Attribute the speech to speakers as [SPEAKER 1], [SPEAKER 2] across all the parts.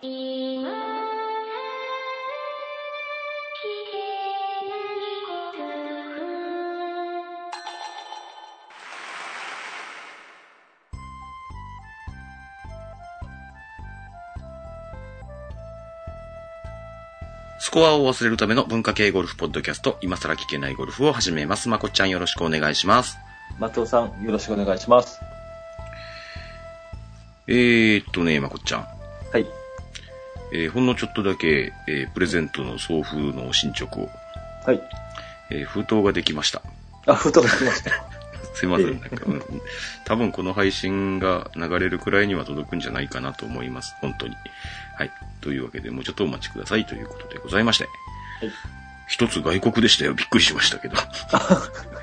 [SPEAKER 1] スコアを忘れるための文化系ゴルフポッドキャスト、今更聞けないゴルフを始めます。まこっちゃんよろしくお願いします。
[SPEAKER 2] 松尾さん、よろしくお願いします。
[SPEAKER 1] えーっとね、まこっちゃん。
[SPEAKER 2] はい。
[SPEAKER 1] えーほんのちょっとだけ、えープレゼントの送付の進捗を、
[SPEAKER 2] はい。
[SPEAKER 1] えー封筒ができました。
[SPEAKER 2] あ、封筒が来ました。
[SPEAKER 1] すいません。なんか、うん多分この配信が流れるくらいには届くんじゃないかなと思います。本当に。はい。というわけで、もうちょっとお待ちくださいということでございまして。
[SPEAKER 2] はい
[SPEAKER 1] 一つ外国でしたよ。びっくりしましたけど。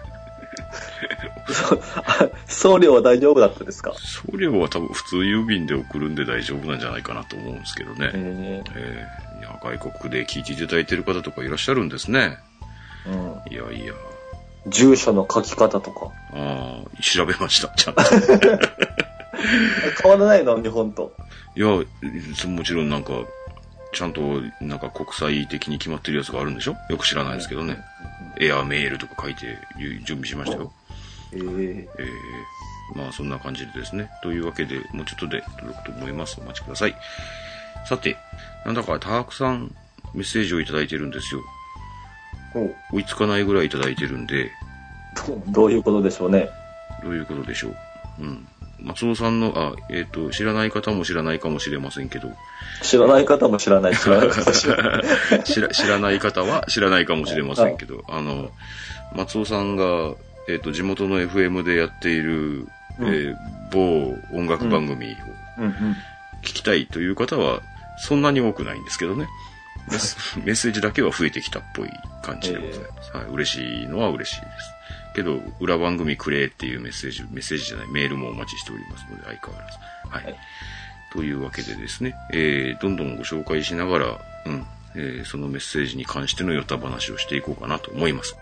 [SPEAKER 2] 送料は大丈夫だったですか？
[SPEAKER 1] 送料は多分普通郵便で送るんで大丈夫なんじゃないかなと思うんですけどね。
[SPEAKER 2] え
[SPEAKER 1] えーいや外国で聞いていただいてる方とかいらっしゃるんですね。
[SPEAKER 2] えうん。
[SPEAKER 1] いやいや。
[SPEAKER 2] 住所の書き方とか。
[SPEAKER 1] ああ、調べました。ちゃんと。
[SPEAKER 2] 変わらないの？日本と。
[SPEAKER 1] いや、そもちろんなんか、ちゃんとなんか国際的に決まってるやつがあるんでしょ？よく知らないですけどね。エアメールとか書いて準備しましたよ。
[SPEAKER 2] ええ
[SPEAKER 1] えー、まあそんな感じでですね。というわけで、もうちょっとで届くと思います。お待ちください。さて、なんだかたくさんメッセージをいただいてるんですよ。
[SPEAKER 2] お
[SPEAKER 1] 追いつかないぐらいいただいてるんで、
[SPEAKER 2] ど どういうことでしょうね。
[SPEAKER 1] どういうことでしょう。うん。松尾さんの、あ、えっ、と、知らない方も知らないかもしれませんけど、
[SPEAKER 2] 知らない方も知らない、知らない方。知ら
[SPEAKER 1] 知らない方は知らないかもしれませんけど、あの、松尾さんが、えっ、と、地元の FM でやっている、えー某音楽番組を
[SPEAKER 2] うんうん。
[SPEAKER 1] 聞きたいという方は、そんなに多くないんですけどね。メッセージだけは増えてきたっぽい感じでございます。はい、嬉しいのは嬉しいです。けど、裏番組くれっていうメッセージ、メッセージじゃない、メールもお待ちしておりますので、相変わらず。はい。
[SPEAKER 2] はい
[SPEAKER 1] というわけでですね、えー、どんどんご紹介しながら、うん、えー、そのメッセージに関してのヨタ話をしていこうかなと思います。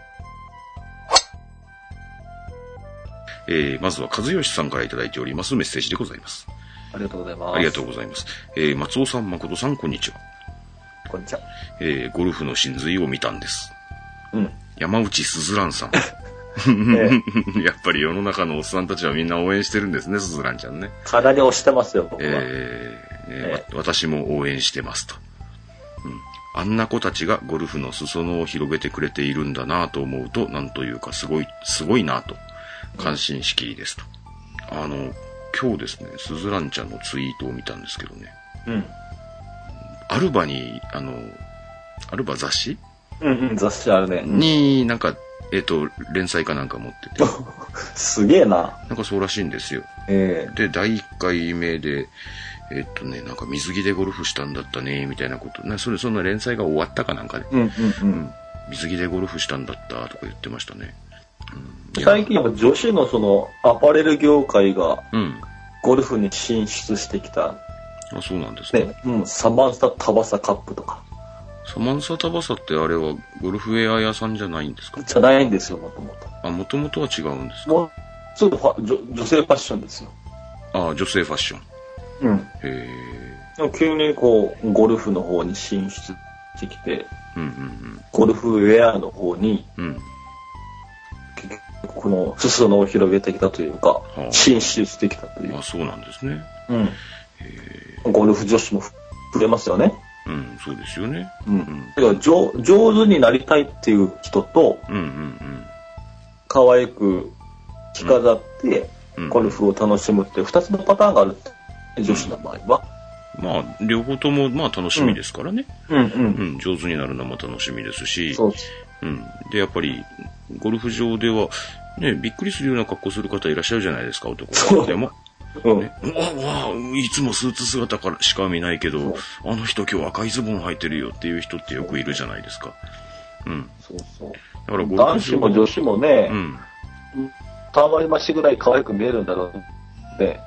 [SPEAKER 1] えー、まずは和義さんからいただいておりますメッセージでございます。
[SPEAKER 2] ありがとうございます。
[SPEAKER 1] ありがとうございます。えー、松尾さん、誠さん、こんにちは。
[SPEAKER 2] こんにちは。
[SPEAKER 1] えー、ゴルフの真髄を見たんです。
[SPEAKER 2] うん。
[SPEAKER 1] 山内すずらんさん。
[SPEAKER 2] え
[SPEAKER 1] やっぱり世の中のおっさんたちはみんな応援してるんですね、すずらんちゃんね。
[SPEAKER 2] かなり押してますよ、僕は。
[SPEAKER 1] えーえーわ私も応援してますと。うん。あんな子たちがゴルフの裾野を広げてくれているんだなと思うと、なんというかすごい、すごいなと、感心しきりですと。あの、今日ですね、すずらんちゃんのツイートを見たんですけどね、
[SPEAKER 2] うん。
[SPEAKER 1] アルバに、あの、アルバ雑誌？
[SPEAKER 2] うんうん、雑誌あるね。
[SPEAKER 1] に、なんか、えっ、と、連載かなんか持ってて、
[SPEAKER 2] すげえな。
[SPEAKER 1] なんかそうらしいんですよ。
[SPEAKER 2] え
[SPEAKER 1] で、第1回目で、えっとね、なんか水着でゴルフしたんだったね、みたいなこと。なそれ、そんな連載が終わったかなんかで、
[SPEAKER 2] えうんうんう。
[SPEAKER 1] うんん。水着でゴルフしたんだった、とか言ってましたね。
[SPEAKER 2] 最近は女子のそのアパレル業界が
[SPEAKER 1] うん。
[SPEAKER 2] ゴルフに進出してきた、
[SPEAKER 1] あ、そうなんですね。
[SPEAKER 2] ね、うん、サマンサタバサカップとか、
[SPEAKER 1] サマンサタバサってあれはゴルフウェア屋さんじゃないんですか？
[SPEAKER 2] じゃないんですよ、もともと。
[SPEAKER 1] あ、もともとは違うんですか？
[SPEAKER 2] もう、女女性ファッションですよ。
[SPEAKER 1] あ、女性ファッション。
[SPEAKER 2] うん。
[SPEAKER 1] へ
[SPEAKER 2] でも急にこう、ゴルフの方に進出してきて、
[SPEAKER 1] え。うんうん
[SPEAKER 2] ゴルフウェアの方に、
[SPEAKER 1] うん。うん。
[SPEAKER 2] 結局この裾野を広げてきたというか
[SPEAKER 1] は、あ
[SPEAKER 2] 進出してきたという
[SPEAKER 1] あ、。そうなんですね。
[SPEAKER 2] うん。ゴルフ女子も増えますよね。
[SPEAKER 1] うん、そうですよね。
[SPEAKER 2] うん。
[SPEAKER 1] ん
[SPEAKER 2] だから上上手になりたいっていう人と、
[SPEAKER 1] うんうん
[SPEAKER 2] 可愛く着飾って
[SPEAKER 1] うん。
[SPEAKER 2] ゴルフを楽しむって二つのパターンがある女子の場合は。
[SPEAKER 1] まあ、両方とも、まあ楽しみですからね。
[SPEAKER 2] うんう。
[SPEAKER 1] うんん、上手になるのも楽しみですし、
[SPEAKER 2] そう。
[SPEAKER 1] うん。で、やっぱり、ゴルフ場では、ね、びっくりするような格好する方いらっしゃるじゃないですか、男
[SPEAKER 2] そう
[SPEAKER 1] でも。
[SPEAKER 2] うん。
[SPEAKER 1] ね、うわ、うわ、いつもスーツ姿からしか見ないけど、あの人今日赤いズボン履いてるよっていう人ってよくいるじゃないですか。うん。
[SPEAKER 2] そうそう。
[SPEAKER 1] だから
[SPEAKER 2] 男子も女子もね
[SPEAKER 1] う、ん。
[SPEAKER 2] たまりましぐらい可愛く見えるんだろうね。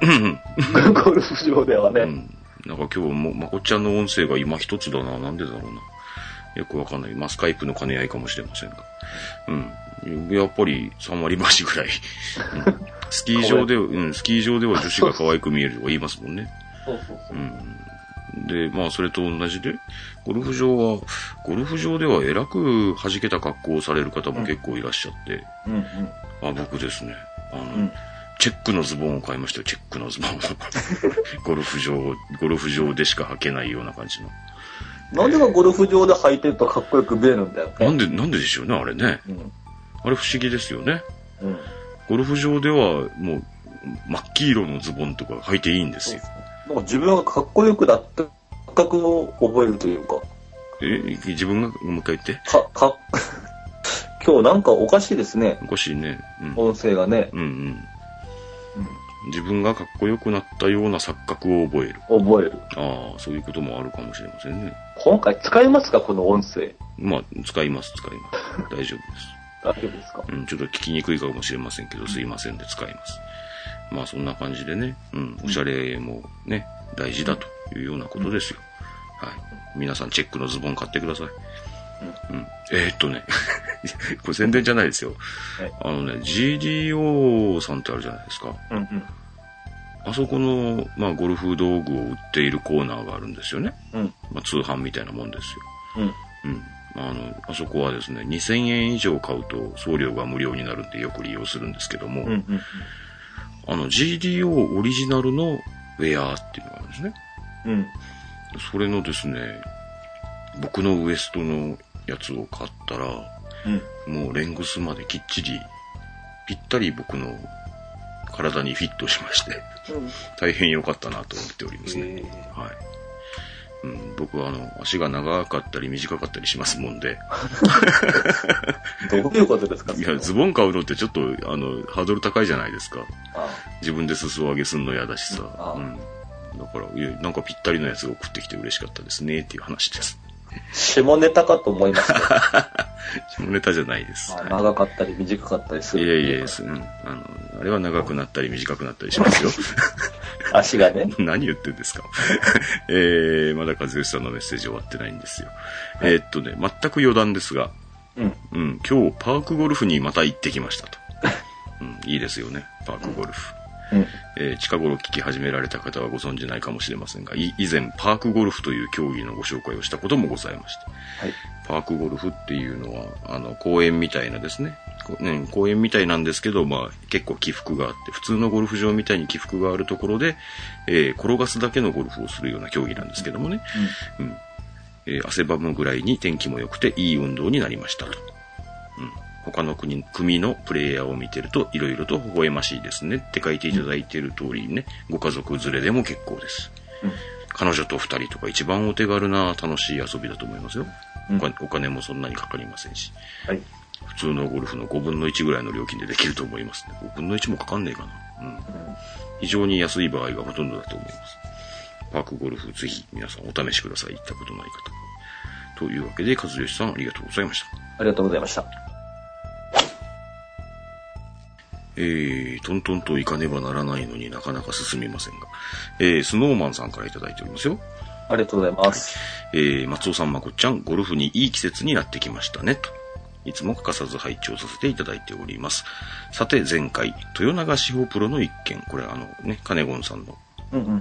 [SPEAKER 1] うん。
[SPEAKER 2] ゴルフ場ではね。
[SPEAKER 1] うん。なんか今日も、まこっちゃんの音声が今一つだな。なんでだろうな。よくわかんない。まあ、スカイプの兼ね合いかもしれませんが。うん。やっぱり3割増しぐらい。うんスキー場で、うん、スキー場では女子が可愛く見えるとか言いますもんね。
[SPEAKER 2] そうそうそうう。
[SPEAKER 1] ん。で、まあ、それと同じで、ゴルフ場は、ゴルフ場ではえらく弾けた格好をされる方も結構いらっしゃって、
[SPEAKER 2] うんうん。
[SPEAKER 1] あ、僕ですね、あの、
[SPEAKER 2] ん
[SPEAKER 1] チェックのズボンを買いましたよ、チェックのズボンを。ゴルフ場、ゴルフ場でしか履けないような感じの。
[SPEAKER 2] なんでかゴルフ場で履いてるとかっこよく見えるんだよね。
[SPEAKER 1] なんで、なんででしょうね、あれね。
[SPEAKER 2] うん。
[SPEAKER 1] あれ不思議ですよね。
[SPEAKER 2] うん。
[SPEAKER 1] ゴルフ場ではもう、真っ黄色のズボンとか履いていいんですよ。
[SPEAKER 2] なんか自分がかっこよくなった感覚を覚えるというか、
[SPEAKER 1] え、自分が？もう一回言って。
[SPEAKER 2] か、か、今日なんかおかしいですね。
[SPEAKER 1] おかしいね。うん。
[SPEAKER 2] 音声がね。
[SPEAKER 1] うんうん。自分がかっこよくなったような錯覚を覚える。
[SPEAKER 2] うん。覚える。
[SPEAKER 1] ああ、そういうこともあるかもしれませんね。
[SPEAKER 2] 今回使いますか？この音声。
[SPEAKER 1] まあ、使います、使います。大丈夫です。
[SPEAKER 2] 大丈夫ですか？
[SPEAKER 1] うん、ちょっと聞きにくいかもしれませんけど、すいませんで使います。まあそんな感じでね、うん、おしゃれもね、大事だというようなことですよ。はい。皆さんチェックのズボン買ってください。うん。えー、っとね、これ宣伝じゃないですよ。
[SPEAKER 2] はい
[SPEAKER 1] あのね、GDO さんってあるじゃないですか。
[SPEAKER 2] うんうん。
[SPEAKER 1] あそこの、まあゴルフ道具を売っているコーナーがあるんですよね。
[SPEAKER 2] うん。
[SPEAKER 1] まあ通販みたいなもんですよ。
[SPEAKER 2] うん。
[SPEAKER 1] うん。あの、あそこはですね、2000円以上買うと送料が無料になるんでよく利用するんですけども、
[SPEAKER 2] うんうん。
[SPEAKER 1] あの GDO オリジナルのウェアっていうのがあるんですね。
[SPEAKER 2] うん。
[SPEAKER 1] それのですね、僕のウエストのやつを買ったら、
[SPEAKER 2] うん。
[SPEAKER 1] もうレングスまできっちり、ぴったり僕の体にフィットしまして、大変良かったなと思っておりますね。
[SPEAKER 2] へ
[SPEAKER 1] はい。うん、僕はあの、足が長かったり短かったりしますもんで、
[SPEAKER 2] どういうことですか？
[SPEAKER 1] いや、ズボン買うのってちょっと、あの、ハードル高いじゃないですか。
[SPEAKER 2] あ
[SPEAKER 1] 自分で裾上げすんの嫌だしさ。
[SPEAKER 2] あ
[SPEAKER 1] うん。だから、いや、なんかぴったりのやつが送ってきて嬉しかったですね、っていう話です。
[SPEAKER 2] 下ネタかと思います
[SPEAKER 1] 下ネタじゃないです。
[SPEAKER 2] 長かったり短かったりす
[SPEAKER 1] い、い
[SPEAKER 2] る。
[SPEAKER 1] やいや、すうん。あの、あれは長くなったり短くなったりしますよ。
[SPEAKER 2] 足がね。
[SPEAKER 1] 何言ってんですか えー、まだ和義さんのメッセージ終わってないんですよ。えーっとね、全く余談ですが、
[SPEAKER 2] うん。
[SPEAKER 1] うん、今日パークゴルフにまた行ってきましたと。うん、いいですよね、パークゴルフ。
[SPEAKER 2] うん。
[SPEAKER 1] えー近頃聞き始められた方はご存知ないかもしれませんが、い以前パークゴルフという競技のご紹介をしたこともございまして、
[SPEAKER 2] はい。
[SPEAKER 1] パークゴルフっていうのは、あの、公園みたいなですね、こね公園みたいなんですけど、まあ、結構起伏があって、普通のゴルフ場みたいに起伏があるところで、えー転がすだけのゴルフをするような競技なんですけどもね、うん。えー汗ばむぐらいに天気も良くていい運動になりましたと。うん。他の国、組のプレイヤーを見てると、いろいろと微笑ましいですねって書いていただいている通りにね、ご家族連れでも結構です。
[SPEAKER 2] うん。
[SPEAKER 1] 彼女と二人とか一番お手軽な楽しい遊びだと思いますよ。お金もそんなにかかりませんし。
[SPEAKER 2] はい。
[SPEAKER 1] 普通のゴルフの5分の1ぐらいの料金でできると思いますね。5分の1もかかんねえかな。うん。非常に安い場合がほとんどだと思います。パークゴルフぜひ皆さんお試しください。行ったことない方。というわけで、和義さんありがとうございました。
[SPEAKER 2] ありがとうございました。
[SPEAKER 1] えー、トントンと行かねばならないのになかなか進みませんが。えー、スノーマンさんからいただいておりますよ。
[SPEAKER 2] ありがとうございます。
[SPEAKER 1] えー、松尾さん、まこっちゃん、ゴルフにいい季節になってきましたね、と。いつも欠かさず拝聴させていただいております。さて、前回、豊永志保プロの一件、これあのね、カネゴンさんの。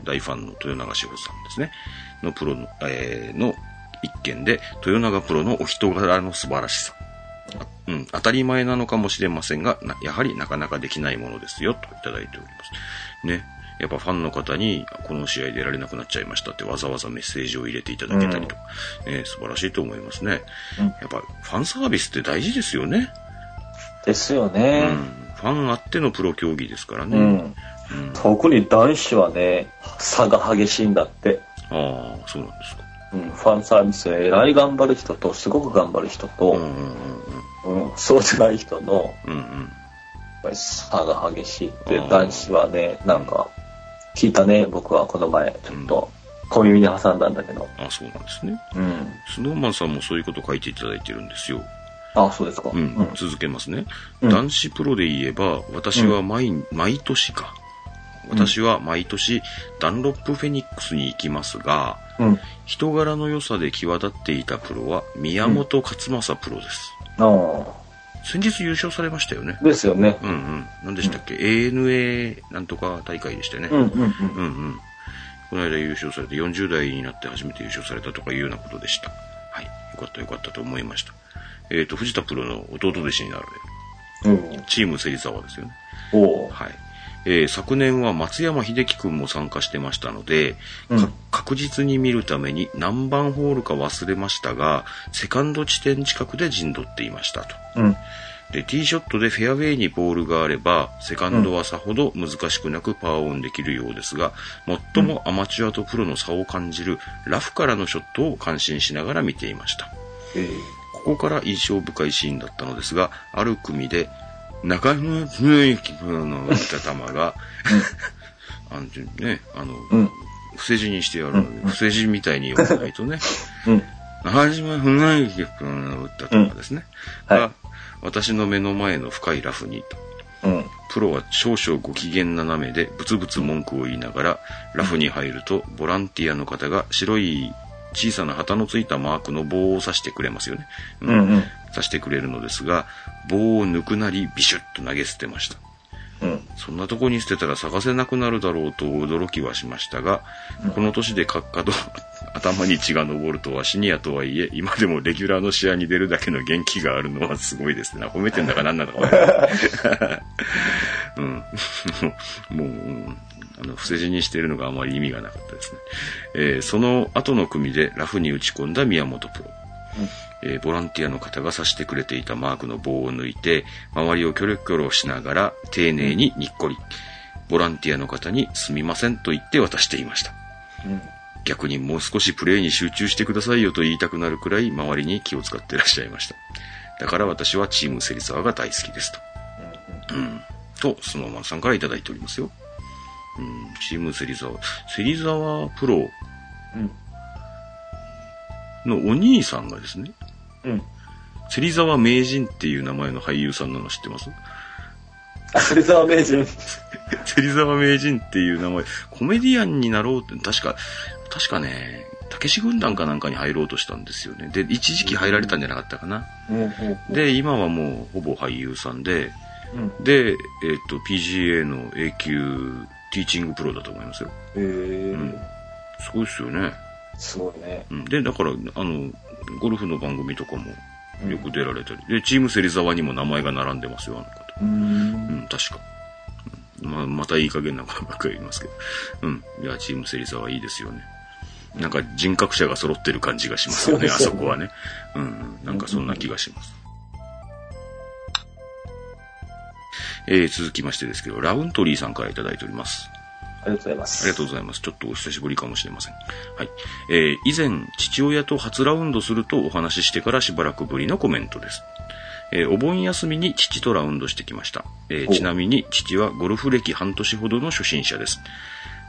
[SPEAKER 1] 大ファンの豊永志保さんですね。のプロの、えーの一件で、豊永プロのお人柄の素晴らしさ。あうん、当たり前なのかもしれませんが、なやはりなかなかできないものですよ、といただいております。ね。やっぱファンの方に、この試合出られなくなっちゃいましたってわざわざメッセージを入れていただけたりとか、ね、素晴らしいと思いますね。
[SPEAKER 2] うん
[SPEAKER 1] やっぱファンサービスって大事ですよね。
[SPEAKER 2] ですよ
[SPEAKER 1] う
[SPEAKER 2] ね。
[SPEAKER 1] ん。ファンあってのプロ競技ですからね。
[SPEAKER 2] うん。
[SPEAKER 1] うん
[SPEAKER 2] 特に男子はね、差が激しいんだって。
[SPEAKER 1] ああ、そうなんですか。
[SPEAKER 2] うん。ファンサービスで偉い頑張る人と、すごく頑張る人と、
[SPEAKER 1] うんうんうん
[SPEAKER 2] うん、そうじゃない人の、
[SPEAKER 1] うん。うんうん。
[SPEAKER 2] やっぱり差が激しいって男子はね、なんか、聞いたね、僕はこの前、ちょっと、小耳に挟んだんだけど。
[SPEAKER 1] あそうなんですね。
[SPEAKER 2] うん。
[SPEAKER 1] スノーマンさんもそういうこと書いていただいてるんですよ。
[SPEAKER 2] あ、そうですか。
[SPEAKER 1] うん、続けますね。
[SPEAKER 2] うん
[SPEAKER 1] 男子プロで言えば、私は毎、毎年か。私は毎年、ダンロップフェニックスに行きますが、
[SPEAKER 2] うん。
[SPEAKER 1] 人柄の良さで際立っていたプロは、宮本勝正プロです。
[SPEAKER 2] あ
[SPEAKER 1] 先日優勝されましたよね
[SPEAKER 2] あ。。ですよね。
[SPEAKER 1] うんうん。何でしたっけ、?ANA なんとか大会でしたよね。
[SPEAKER 2] うんうんうん。
[SPEAKER 1] うんうん。この間優勝されて40代になって初めて優勝されたとかいうようなことでした。はい。よかったよかったと思いました。えっ、と、藤田プロの弟弟子になられる。
[SPEAKER 2] うん。
[SPEAKER 1] チーム芹沢ですよね。
[SPEAKER 2] おう。
[SPEAKER 1] はい。えー昨年は松山秀樹くんも参加してましたので、か
[SPEAKER 2] うん
[SPEAKER 1] 確実に見るために何番ホールか忘れましたが、セカンド地点近くで陣取っていましたと。
[SPEAKER 2] うん。
[SPEAKER 1] で、ティーショットでフェアウェイにボールがあれば、セカンドはさほど難しくなくパーオンできるようですが、最もアマチュアとプロの差を感じるラフからのショットを感心しながら見ていました。
[SPEAKER 2] えー
[SPEAKER 1] ここから印象深いシーンだったのですが、ある組で、中村恒之プロの打った球が、あのね、あの、
[SPEAKER 2] うん。
[SPEAKER 1] 伏せ字にしてやるので、伏せ字みたいに読まないとね、
[SPEAKER 2] うん。
[SPEAKER 1] 中島恒之プロの打った球ですね。
[SPEAKER 2] はい
[SPEAKER 1] が私の目の前の深いラフにと。
[SPEAKER 2] うん。
[SPEAKER 1] プロは少々ご機嫌斜めでブツブツ文句を言いながらラフに入るとボランティアの方が白い小さな旗のついたマークの棒を刺してくれますよね。う
[SPEAKER 2] うん。うん。
[SPEAKER 1] 刺してくれるのですが棒を抜くなりビシュッと投げ捨てました。
[SPEAKER 2] うん。
[SPEAKER 1] そんなとこに捨てたら探せなくなるだろうと驚きはしましたが、この年で閣下と頭に血が上るとはシニアとはいえ、今でもレギュラーの試合に出るだけの元気があるのはすごいですね。褒めてんだか何なのかわからない。うん。もう、うんあの、伏せ字にしてるのがあまり意味がなかったですね。えーその後の組でラフに打ち込んだ宮本プロ。えーボランティアの方が指してくれていたマークの棒を抜いて、周りをキョロキョロしながら、丁寧ににっこり。ボランティアの方にすみませんと言って渡していました。
[SPEAKER 2] うん。
[SPEAKER 1] 逆にもう少しプレーに集中してくださいよと言いたくなるくらい周りに気を使ってらっしゃいました。だから私はチーム芹沢が大好きですと。うん。と、スノーマンさんからいただいておりますよ。うん、チーム芹沢。芹沢プロ
[SPEAKER 2] うん。
[SPEAKER 1] のお兄さんがですね、
[SPEAKER 2] うん。
[SPEAKER 1] 芹沢名人っていう名前の俳優さんなの知ってます？
[SPEAKER 2] あ、芹沢名人。
[SPEAKER 1] 芹沢名人っていう名前、コメディアンになろうって、確か、確かね、たけし軍団かなんかに入ろうとしたんですよね。で、一時期入られたんじゃなかったかな。
[SPEAKER 2] うん。うん。
[SPEAKER 1] で、今はもうほぼ俳優さんで、
[SPEAKER 2] うん。
[SPEAKER 1] で、えっ、と、PGA の A 級ティーチングプロだと思いますよ。
[SPEAKER 2] えー
[SPEAKER 1] うんすごいですよね。
[SPEAKER 2] すごいね。
[SPEAKER 1] うん。で、だから、あの、ゴルフの番組とかもよく出られたり。で、チーム芹沢にも名前が並んでますよ、あの方。
[SPEAKER 2] うーん。
[SPEAKER 1] うん、確か。うんまあ、またいい加減なことばっかり言いますけど。うん。いや、チーム芹沢いいですよね。なんか人格者が揃ってる感じがしますよね、あ
[SPEAKER 2] そうですよね
[SPEAKER 1] そこはね。うんうん。なんかそんな気がします。えー、続きましてですけど、ラウントリーさんからいただいております。
[SPEAKER 2] ありがとうございます。
[SPEAKER 1] ありがとうございます。ちょっとお久しぶりかもしれません。はい。えー以前、父親と初ラウンドするとお話ししてからしばらくぶりのコメントです。えーお盆休みに父とラウンドしてきました。えー
[SPEAKER 2] お
[SPEAKER 1] ちなみに父はゴルフ歴半年ほどの初心者です。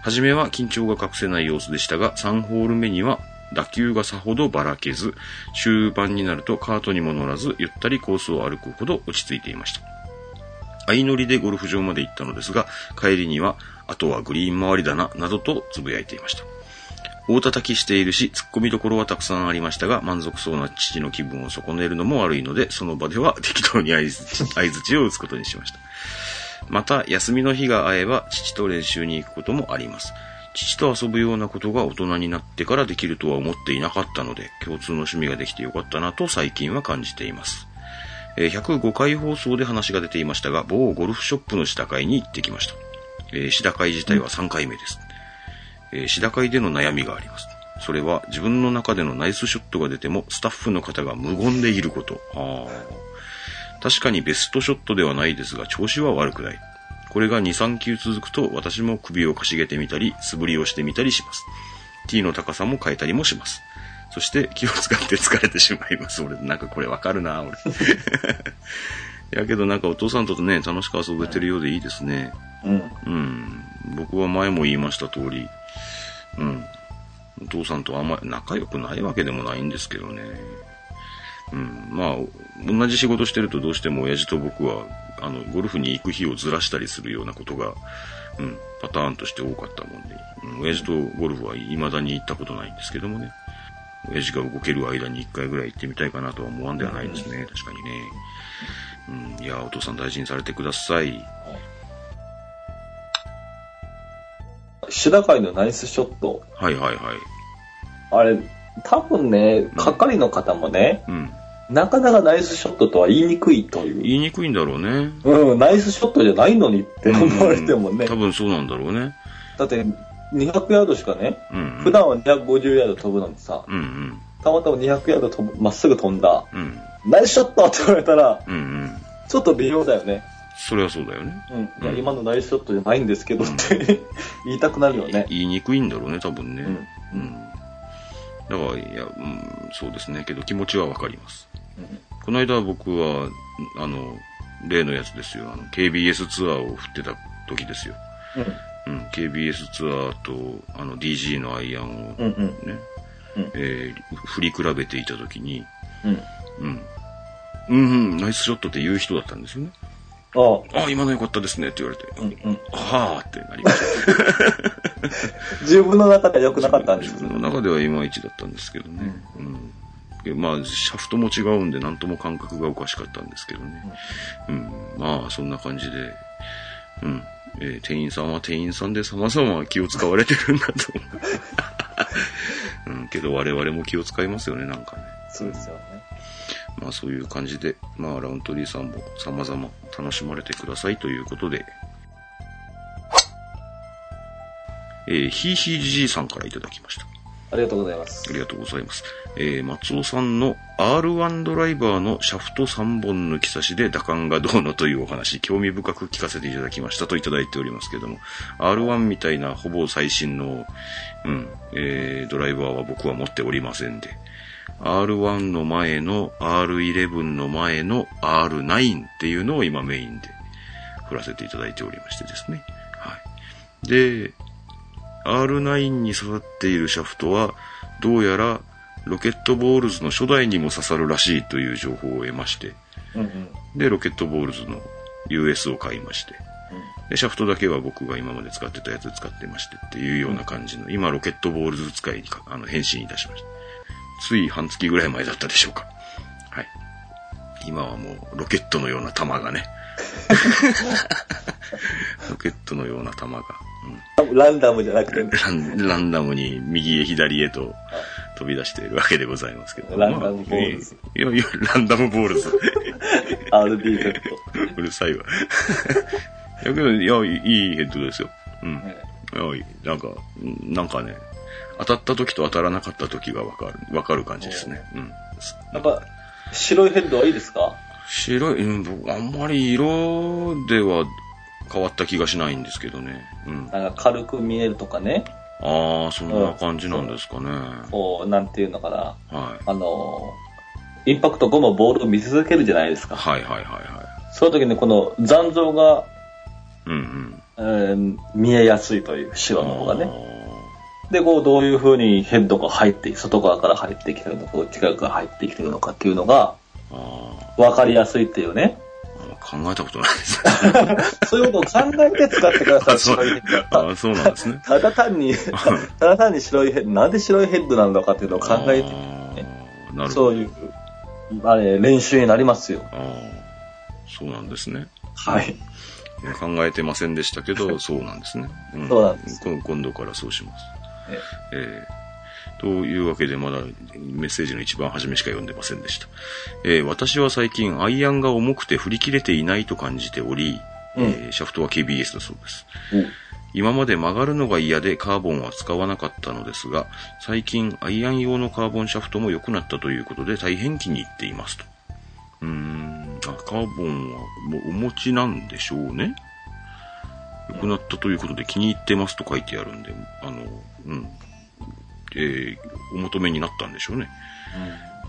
[SPEAKER 1] はじめは緊張が隠せない様子でしたが、3ホール目には打球がさほどばらけず、終盤になるとカートにも乗らず、ゆったりコースを歩くほど落ち着いていました。相乗りでゴルフ場まで行ったのですが、帰りには、あとはグリーン周りだな、などとつぶやいていました。大叩きしているし、突っ込みどころはたくさんありましたが、満足そうな父の気分を損ねるのも悪いので、その場では適当に合図相槌を打つことにしました。また、休みの日が合えば、父と練習に行くこともあります。父と遊ぶようなことが大人になってからできるとは思っていなかったので、共通の趣味ができてよかったなと最近は感じています。105回放送で話が出ていましたが、某ゴルフショップの試打会に行ってきました。えー、試打会自体は3回目です。えー、試打会での悩みがあります。それは自分の中でのナイスショットが出てもスタッフの方が無言でいること。あー確かにベストショットではないですが調子は悪くない。これが2、3球続くと私も首をかしげてみたり、素振りをしてみたりします。ティーの高さも変えたりもします。そして気を使って疲れてしまいます。俺、なんかこれわかるな、俺。やけどなんかお父さんとね、楽しく遊べてるようでいいですね。
[SPEAKER 2] うん。
[SPEAKER 1] うん。僕は前も言いました通り、うん。お父さんとあんまり仲良くないわけでもないんですけどね。うん。まあ、同じ仕事してるとどうしても親父と僕は、あの、ゴルフに行く日をずらしたりするようなことが、うん、パターンとして多かったもんで、うん、親父とゴルフは未だに行ったことないんですけどもね。親父が動ける間に一回ぐらい行ってみたいかなとは思わんではないですね。確かにね。うん。いや、お父さん大事にされてください。
[SPEAKER 2] 久シダ界のナイスショット。
[SPEAKER 1] はいはいはい。
[SPEAKER 2] あれ、多分ね、係の方もね、
[SPEAKER 1] うん。
[SPEAKER 2] なかなかナイスショットとは言いにくいという。
[SPEAKER 1] 言いにくいんだろうね。
[SPEAKER 2] うん、ナイスショットじゃないのにって思われてもね。
[SPEAKER 1] 多分そうなんだろうね。
[SPEAKER 2] だって、200ヤードしかね、
[SPEAKER 1] うん、うん。
[SPEAKER 2] 普段は250ヤード飛ぶのにさ、
[SPEAKER 1] うんうん。
[SPEAKER 2] たまたま200ヤード飛ぶまっすぐ飛んだ、
[SPEAKER 1] うん。
[SPEAKER 2] ナイスショットって言われたら、
[SPEAKER 1] うんうん。
[SPEAKER 2] ちょっと微妙だよね。
[SPEAKER 1] それはそうだよね。
[SPEAKER 2] うん。いや、今のナイスショットじゃないんですけどって 言いたくなるよね。
[SPEAKER 1] 言いにくいんだろうね、多分ね。
[SPEAKER 2] うん
[SPEAKER 1] うん。だから、いや、うん、そうですね。けど気持ちはわかります。
[SPEAKER 2] うん
[SPEAKER 1] この間僕は、あの、例のやつですよ。あの、KBS ツアーを振ってた時ですよ。うん。KBS ツアーと、あの、DG のアイアンをね、
[SPEAKER 2] うんうん。うん
[SPEAKER 1] えー振り比べていた時に、
[SPEAKER 2] うん。
[SPEAKER 1] うん。うん、うん、ナイスショットって言う人だったんですよね。
[SPEAKER 2] ああ、
[SPEAKER 1] ああ、今の良かったですねって言われて、
[SPEAKER 2] うんうん。
[SPEAKER 1] はあってなりました。
[SPEAKER 2] 自分の中では良くなかったんです
[SPEAKER 1] 自分の中ではいまいちだったんですけどね。うん。でまあ、シャフトも違うんで、なんとも感覚がおかしかったんですけどね。うん。まあ、そんな感じで、うん。えー店員さんは店員さんで様々気を使われてるんだと思う。うん、けど我々も気を使いますよね、なんかね。
[SPEAKER 2] そうですよね。
[SPEAKER 1] まあそういう感じで、まあラウントリーさんも様々楽しまれてくださいということで、えー、ひいひいじじいさんからいただきました。
[SPEAKER 2] ありがとうございます
[SPEAKER 1] あ。りがとうございます。えー、松尾さんの R1 ドライバーのシャフト3本抜き差しで打感がどうのというお話、興味深く聞かせていただきましたといただいておりますけども、R1 みたいなほぼ最新の、うん、えー、ドライバーは僕は持っておりませんで、R1 の前の R11 の前の R9 っていうのを今メインで振らせていただいておりましてですね。はい。で、R9 に刺さっているシャフトは、どうやらロケットボールズの初代にも刺さるらしいという情報を得まして、
[SPEAKER 2] うんうん。
[SPEAKER 1] で、ロケットボールズの US を買いまして、で、シャフトだけは僕が今まで使ってたやつ使ってましてっていうような感じの、今ロケットボールズ使いにがあの変身いたしました。つい半月ぐらい前だったでしょうか。はい。今はもうロケットのような弾がね。ロケットのような弾が、うん
[SPEAKER 2] ランダムじゃなくて、
[SPEAKER 1] ランランダムに右へ左へと飛び出しているわけでございますけど。
[SPEAKER 2] ランダムボールズ
[SPEAKER 1] まあいやいや、ランダムボールズ。
[SPEAKER 2] RBZ。
[SPEAKER 1] うるさいわ。いやけど、いや、いいヘッドですよ。うん。いやなんか、うんなんかね、当たった時と当たらなかった時がわかる、わかる感じですね。うん。
[SPEAKER 2] やっぱ、白いヘッドはいいですか？
[SPEAKER 1] 白い、うん、僕、あんまり色では変わった気がしないんですけどね。うん。
[SPEAKER 2] なんか軽く見えるとかね。
[SPEAKER 1] ああ、そんな感じなんですかね。
[SPEAKER 2] こう、なんていうのかな。
[SPEAKER 1] はい。
[SPEAKER 2] あの、インパクト後もボールを見続けるじゃないですか。
[SPEAKER 1] はいはいはいはい。
[SPEAKER 2] その時にこの残像が、
[SPEAKER 1] うんうん。
[SPEAKER 2] えー見えやすいという白の方がね。
[SPEAKER 1] あ
[SPEAKER 2] で、こう、どういう風にヘッドが入って、外側から入ってきてるのか、内側から入ってきてるのかっていうのが、
[SPEAKER 1] ーあ
[SPEAKER 2] 分かりやすいっていうね。
[SPEAKER 1] ー。考えたことないです。
[SPEAKER 2] そういうことを考えて使ってください、
[SPEAKER 1] あそう
[SPEAKER 2] 白いヘッド。
[SPEAKER 1] あそうなんですね。
[SPEAKER 2] ただ単に、ただ単に白いヘッド、なんで白いヘッドなのかっていうのを考えて、
[SPEAKER 1] あーなるほど。
[SPEAKER 2] そういう、あれ、練習になりますよ。
[SPEAKER 1] そうなんですね。
[SPEAKER 2] はい。
[SPEAKER 1] 考えてませんでしたけど、そうなんですね。うん
[SPEAKER 2] そうなんです
[SPEAKER 1] こ今度からそうします。
[SPEAKER 2] え
[SPEAKER 1] えーというわけで、まだメッセージの一番初めしか読んでませんでした。えー私は最近、アイアンが重くて振り切れていないと感じており、
[SPEAKER 2] うん
[SPEAKER 1] えーシャフトは KBS だそうです。
[SPEAKER 2] うん
[SPEAKER 1] 今まで曲がるのが嫌でカーボンは使わなかったのですが、最近アイアン用のカーボンシャフトも良くなったということで大変気に入っていますと。うーん、あカーボンはお持ちなんでしょうね。良くなったということで気に入ってますと書いてあるんで、あの、うん。えーお求めになったんでしょうね。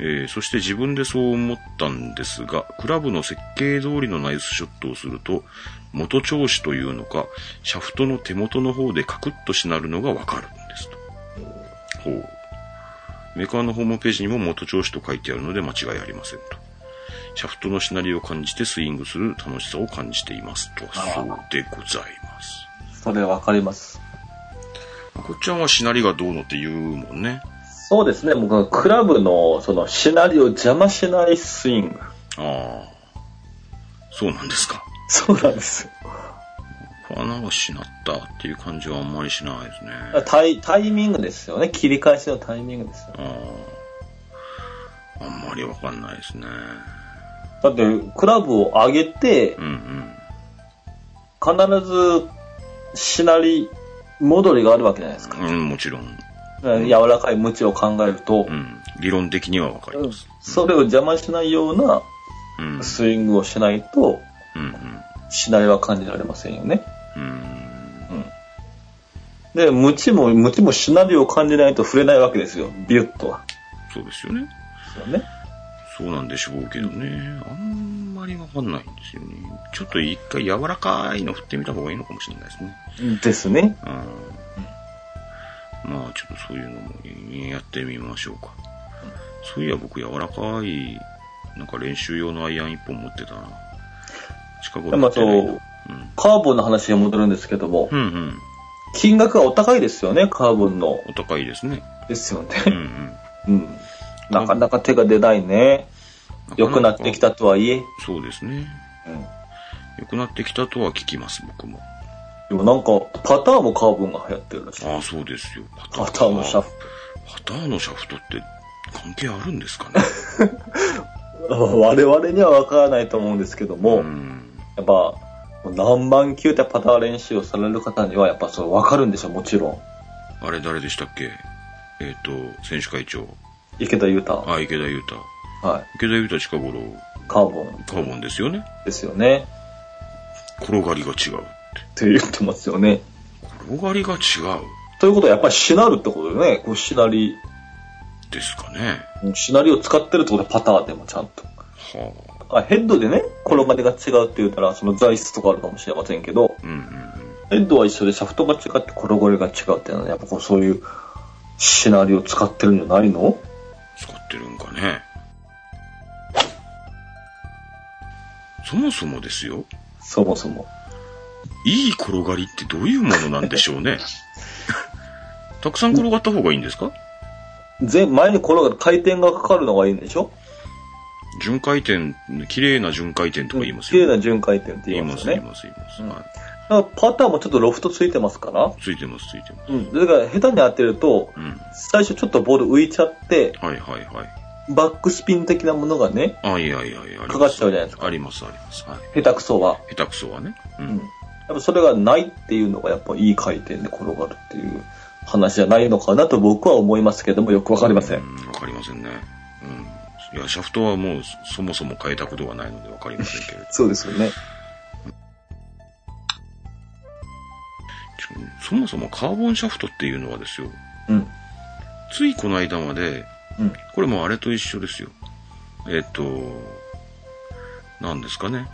[SPEAKER 1] えーそして自分でそう思ったんですが、クラブの設計通りのナイスショットをすると、元調子というのか、シャフトの手元の方でカクッとしなるのがわかるんですと。ほう。メーカーのホームページにも元調子と書いてあるので間違いありませんと。シャフトのしなりを感じてスイングする楽しさを感じていますと。そうでございます。
[SPEAKER 2] それわかります。
[SPEAKER 1] まこっちゃんはしなりがどうのって言うもんね。
[SPEAKER 2] そうですね、僕はクラブの、その、シナリオを邪魔しないスイング。
[SPEAKER 1] ああ。そうなんですか。
[SPEAKER 2] そうなんですよ。
[SPEAKER 1] 穴がしなったっていう感じはあんまりしないですね。
[SPEAKER 2] タイタイミングですよね。切り返しのタイミングですよ。
[SPEAKER 1] ああ。あんまりわかんないですね。
[SPEAKER 2] だって、クラブを上げて
[SPEAKER 1] う、んうん。
[SPEAKER 2] 必ず、しなり、戻りがあるわけじゃないですか。
[SPEAKER 1] うん、もちろん。
[SPEAKER 2] 柔らかいムチを考えると
[SPEAKER 1] う、ん。理論的にはわかります。
[SPEAKER 2] それを邪魔しないような
[SPEAKER 1] うん。
[SPEAKER 2] スイングをしないと、
[SPEAKER 1] うん
[SPEAKER 2] しなりは感じられませんよね。
[SPEAKER 1] うん。うん。
[SPEAKER 2] で、ムチも、ムチもしなりを感じないと触れないわけですよ。ビュッとは。
[SPEAKER 1] そうですよね。
[SPEAKER 2] そうね。
[SPEAKER 1] そうなんでしょうけどね。あんまりわかんないんですよね。ちょっと一回柔らかいの振ってみた方がいいのかもしれないですね。
[SPEAKER 2] ですね。
[SPEAKER 1] うん。まあちょっとそういうのもやってみましょうか。そういや僕柔らかい、なんか練習用のアイアン一本持ってたな。近頃
[SPEAKER 2] でもあと
[SPEAKER 1] 持ってないな。
[SPEAKER 2] カーボンの話に戻るんですけども、
[SPEAKER 1] うん。うんうん。
[SPEAKER 2] 金額がお高いですよね、カーボンの。
[SPEAKER 1] お高いですね。
[SPEAKER 2] ですよ
[SPEAKER 1] うん
[SPEAKER 2] ね。
[SPEAKER 1] うん。
[SPEAKER 2] うん。なかなか手が出ないね。良くなってきたとはいえ。
[SPEAKER 1] そうですね。
[SPEAKER 2] うん。
[SPEAKER 1] 良くなってきたとは聞きます、僕も。
[SPEAKER 2] でもなんか、パターもカーボンが流行ってるらしい。
[SPEAKER 1] ああ、そうですよ。パ
[SPEAKER 2] パターのシャフ
[SPEAKER 1] パターのシャフトって関係あるんですかね？
[SPEAKER 2] ト。我々にはわからないと思うんですけども、
[SPEAKER 1] うん。
[SPEAKER 2] やっぱ、何万球ってパター練習をされる方には、やっぱそれわかるんでしょう、もちろん。
[SPEAKER 1] あれ誰でしたっけ？えっ、と、選手会長。
[SPEAKER 2] 池田裕太。
[SPEAKER 1] あ、池田裕太。
[SPEAKER 2] はい。
[SPEAKER 1] 池田裕太近頃、
[SPEAKER 2] カーボン
[SPEAKER 1] カーボンですよね。
[SPEAKER 2] ですよね。
[SPEAKER 1] 転がりが違う。
[SPEAKER 2] って言ってますよね。
[SPEAKER 1] 転がりが違う
[SPEAKER 2] ということはやっぱりしなるってことでね、こうしなり、
[SPEAKER 1] ですかね。
[SPEAKER 2] しなりを使ってるってことはパターでもちゃんと。
[SPEAKER 1] は
[SPEAKER 2] あヘッドでね、転がりが違うって言ったら、その材質とかあるかもしれませんけど、
[SPEAKER 1] あ。うんうんうん。
[SPEAKER 2] ヘッドは一緒でシャフトが違って転がりが違うっていうのは、やっぱこうそういうシナリオを使ってるんじゃないの？
[SPEAKER 1] 使ってるんかね。そもそもですよ。
[SPEAKER 2] そもそも。
[SPEAKER 1] いい転がりってどういうものなんでしょうね。たくさん転がった方がいいんですか？
[SPEAKER 2] 全前に転がる回転がかかるのがいいんでしょ？
[SPEAKER 1] 巡回転、綺麗な巡回転とか言います
[SPEAKER 2] 綺麗
[SPEAKER 1] よ。
[SPEAKER 2] な巡回転って言
[SPEAKER 1] 言います
[SPEAKER 2] ね。
[SPEAKER 1] 言います、言います。
[SPEAKER 2] うん
[SPEAKER 1] はい。
[SPEAKER 2] パターもちょっとロフトついてますから、
[SPEAKER 1] ついてます、ついてます。
[SPEAKER 2] うん。それから下手に当てると、
[SPEAKER 1] うん。
[SPEAKER 2] 最初ちょっとボール浮いちゃって、
[SPEAKER 1] はいはいはい。
[SPEAKER 2] バックスピン的なものがね、
[SPEAKER 1] あ、いやいやいや、
[SPEAKER 2] かかっちゃうじゃないですか
[SPEAKER 1] あります、あります。はい。
[SPEAKER 2] 下手くそは。
[SPEAKER 1] 下手くそはね。う
[SPEAKER 2] うんん。やっぱそれがないっていうのがやっぱいい回転で転がるっていう話じゃないのかなと僕は思いますけどもよくわかりません。
[SPEAKER 1] うん、わかりませんね。うん。いや、シャフトはもうそもそも変えたことがないのでわかりませんけれど。
[SPEAKER 2] そうですよね。
[SPEAKER 1] そもそもカーボンシャフトっていうのはですよ、
[SPEAKER 2] うん。
[SPEAKER 1] ついこの間まで、
[SPEAKER 2] うん。
[SPEAKER 1] これもあれと一緒ですよ。えっ、と、何ですかね。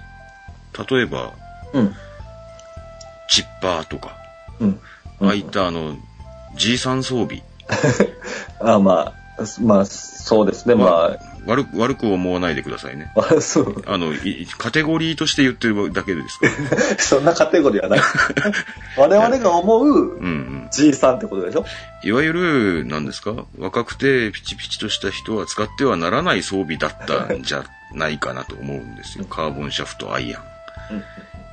[SPEAKER 1] 例えば、
[SPEAKER 2] うん。
[SPEAKER 1] チッパーとか、
[SPEAKER 2] うん。
[SPEAKER 1] ああいったあの、G3 装備。
[SPEAKER 2] あまあ、まあ、そうですね。ま
[SPEAKER 1] 悪く、悪く思わないでくださいね。
[SPEAKER 2] あ、あそう。
[SPEAKER 1] あの、いカテゴリーとして言ってるだけですから。
[SPEAKER 2] そんなカテゴリーはない。我々が思う
[SPEAKER 1] うんうん。
[SPEAKER 2] G さんってことでしょ？
[SPEAKER 1] いわゆる、何ですか？若くてピチピチとした人は使ってはならない装備だったんじゃないかなと思うんですよ。カーボンシャフトアイアン。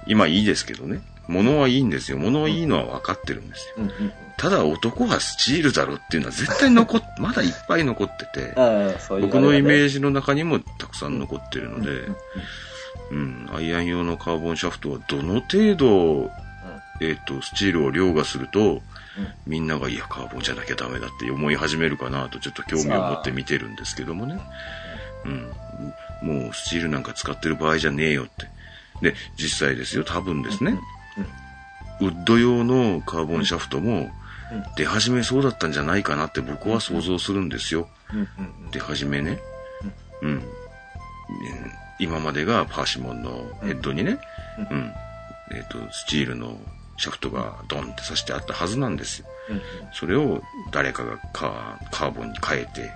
[SPEAKER 1] 今いいですけどね。物はいいんですよ。物はいいのは分かってるんですよ。
[SPEAKER 2] うんうん。
[SPEAKER 1] ただ男はスチールだろっていうのは絶対残っ、まだいっぱい残ってて、
[SPEAKER 2] ういう、
[SPEAKER 1] 僕のイメ
[SPEAKER 2] ジ。
[SPEAKER 1] ージの中にもたくさん残ってるので、
[SPEAKER 2] うん
[SPEAKER 1] うん、アイアン用のカーボンシャフトはどの程度、えっ、と、スチールを凌駕すると、みんなが、いや、カーボンじゃなきゃダメだって思い始めるかなと、ちょっと興味を持って見てるんですけどもね。うん。もう、スチールなんか使ってる場合じゃねえよって。で、実際ですよ、多分ですね。ウッド用のカーボンシャフトも出始めそうだったんじゃないかなって僕は想像するんですよ。出始めね。うん。ね今までがパーシモンのヘッドにね、うん。えっ、と、スチールのシャフトがドンって刺してあったはずなんですよ。それを誰かがカーボンに変えて、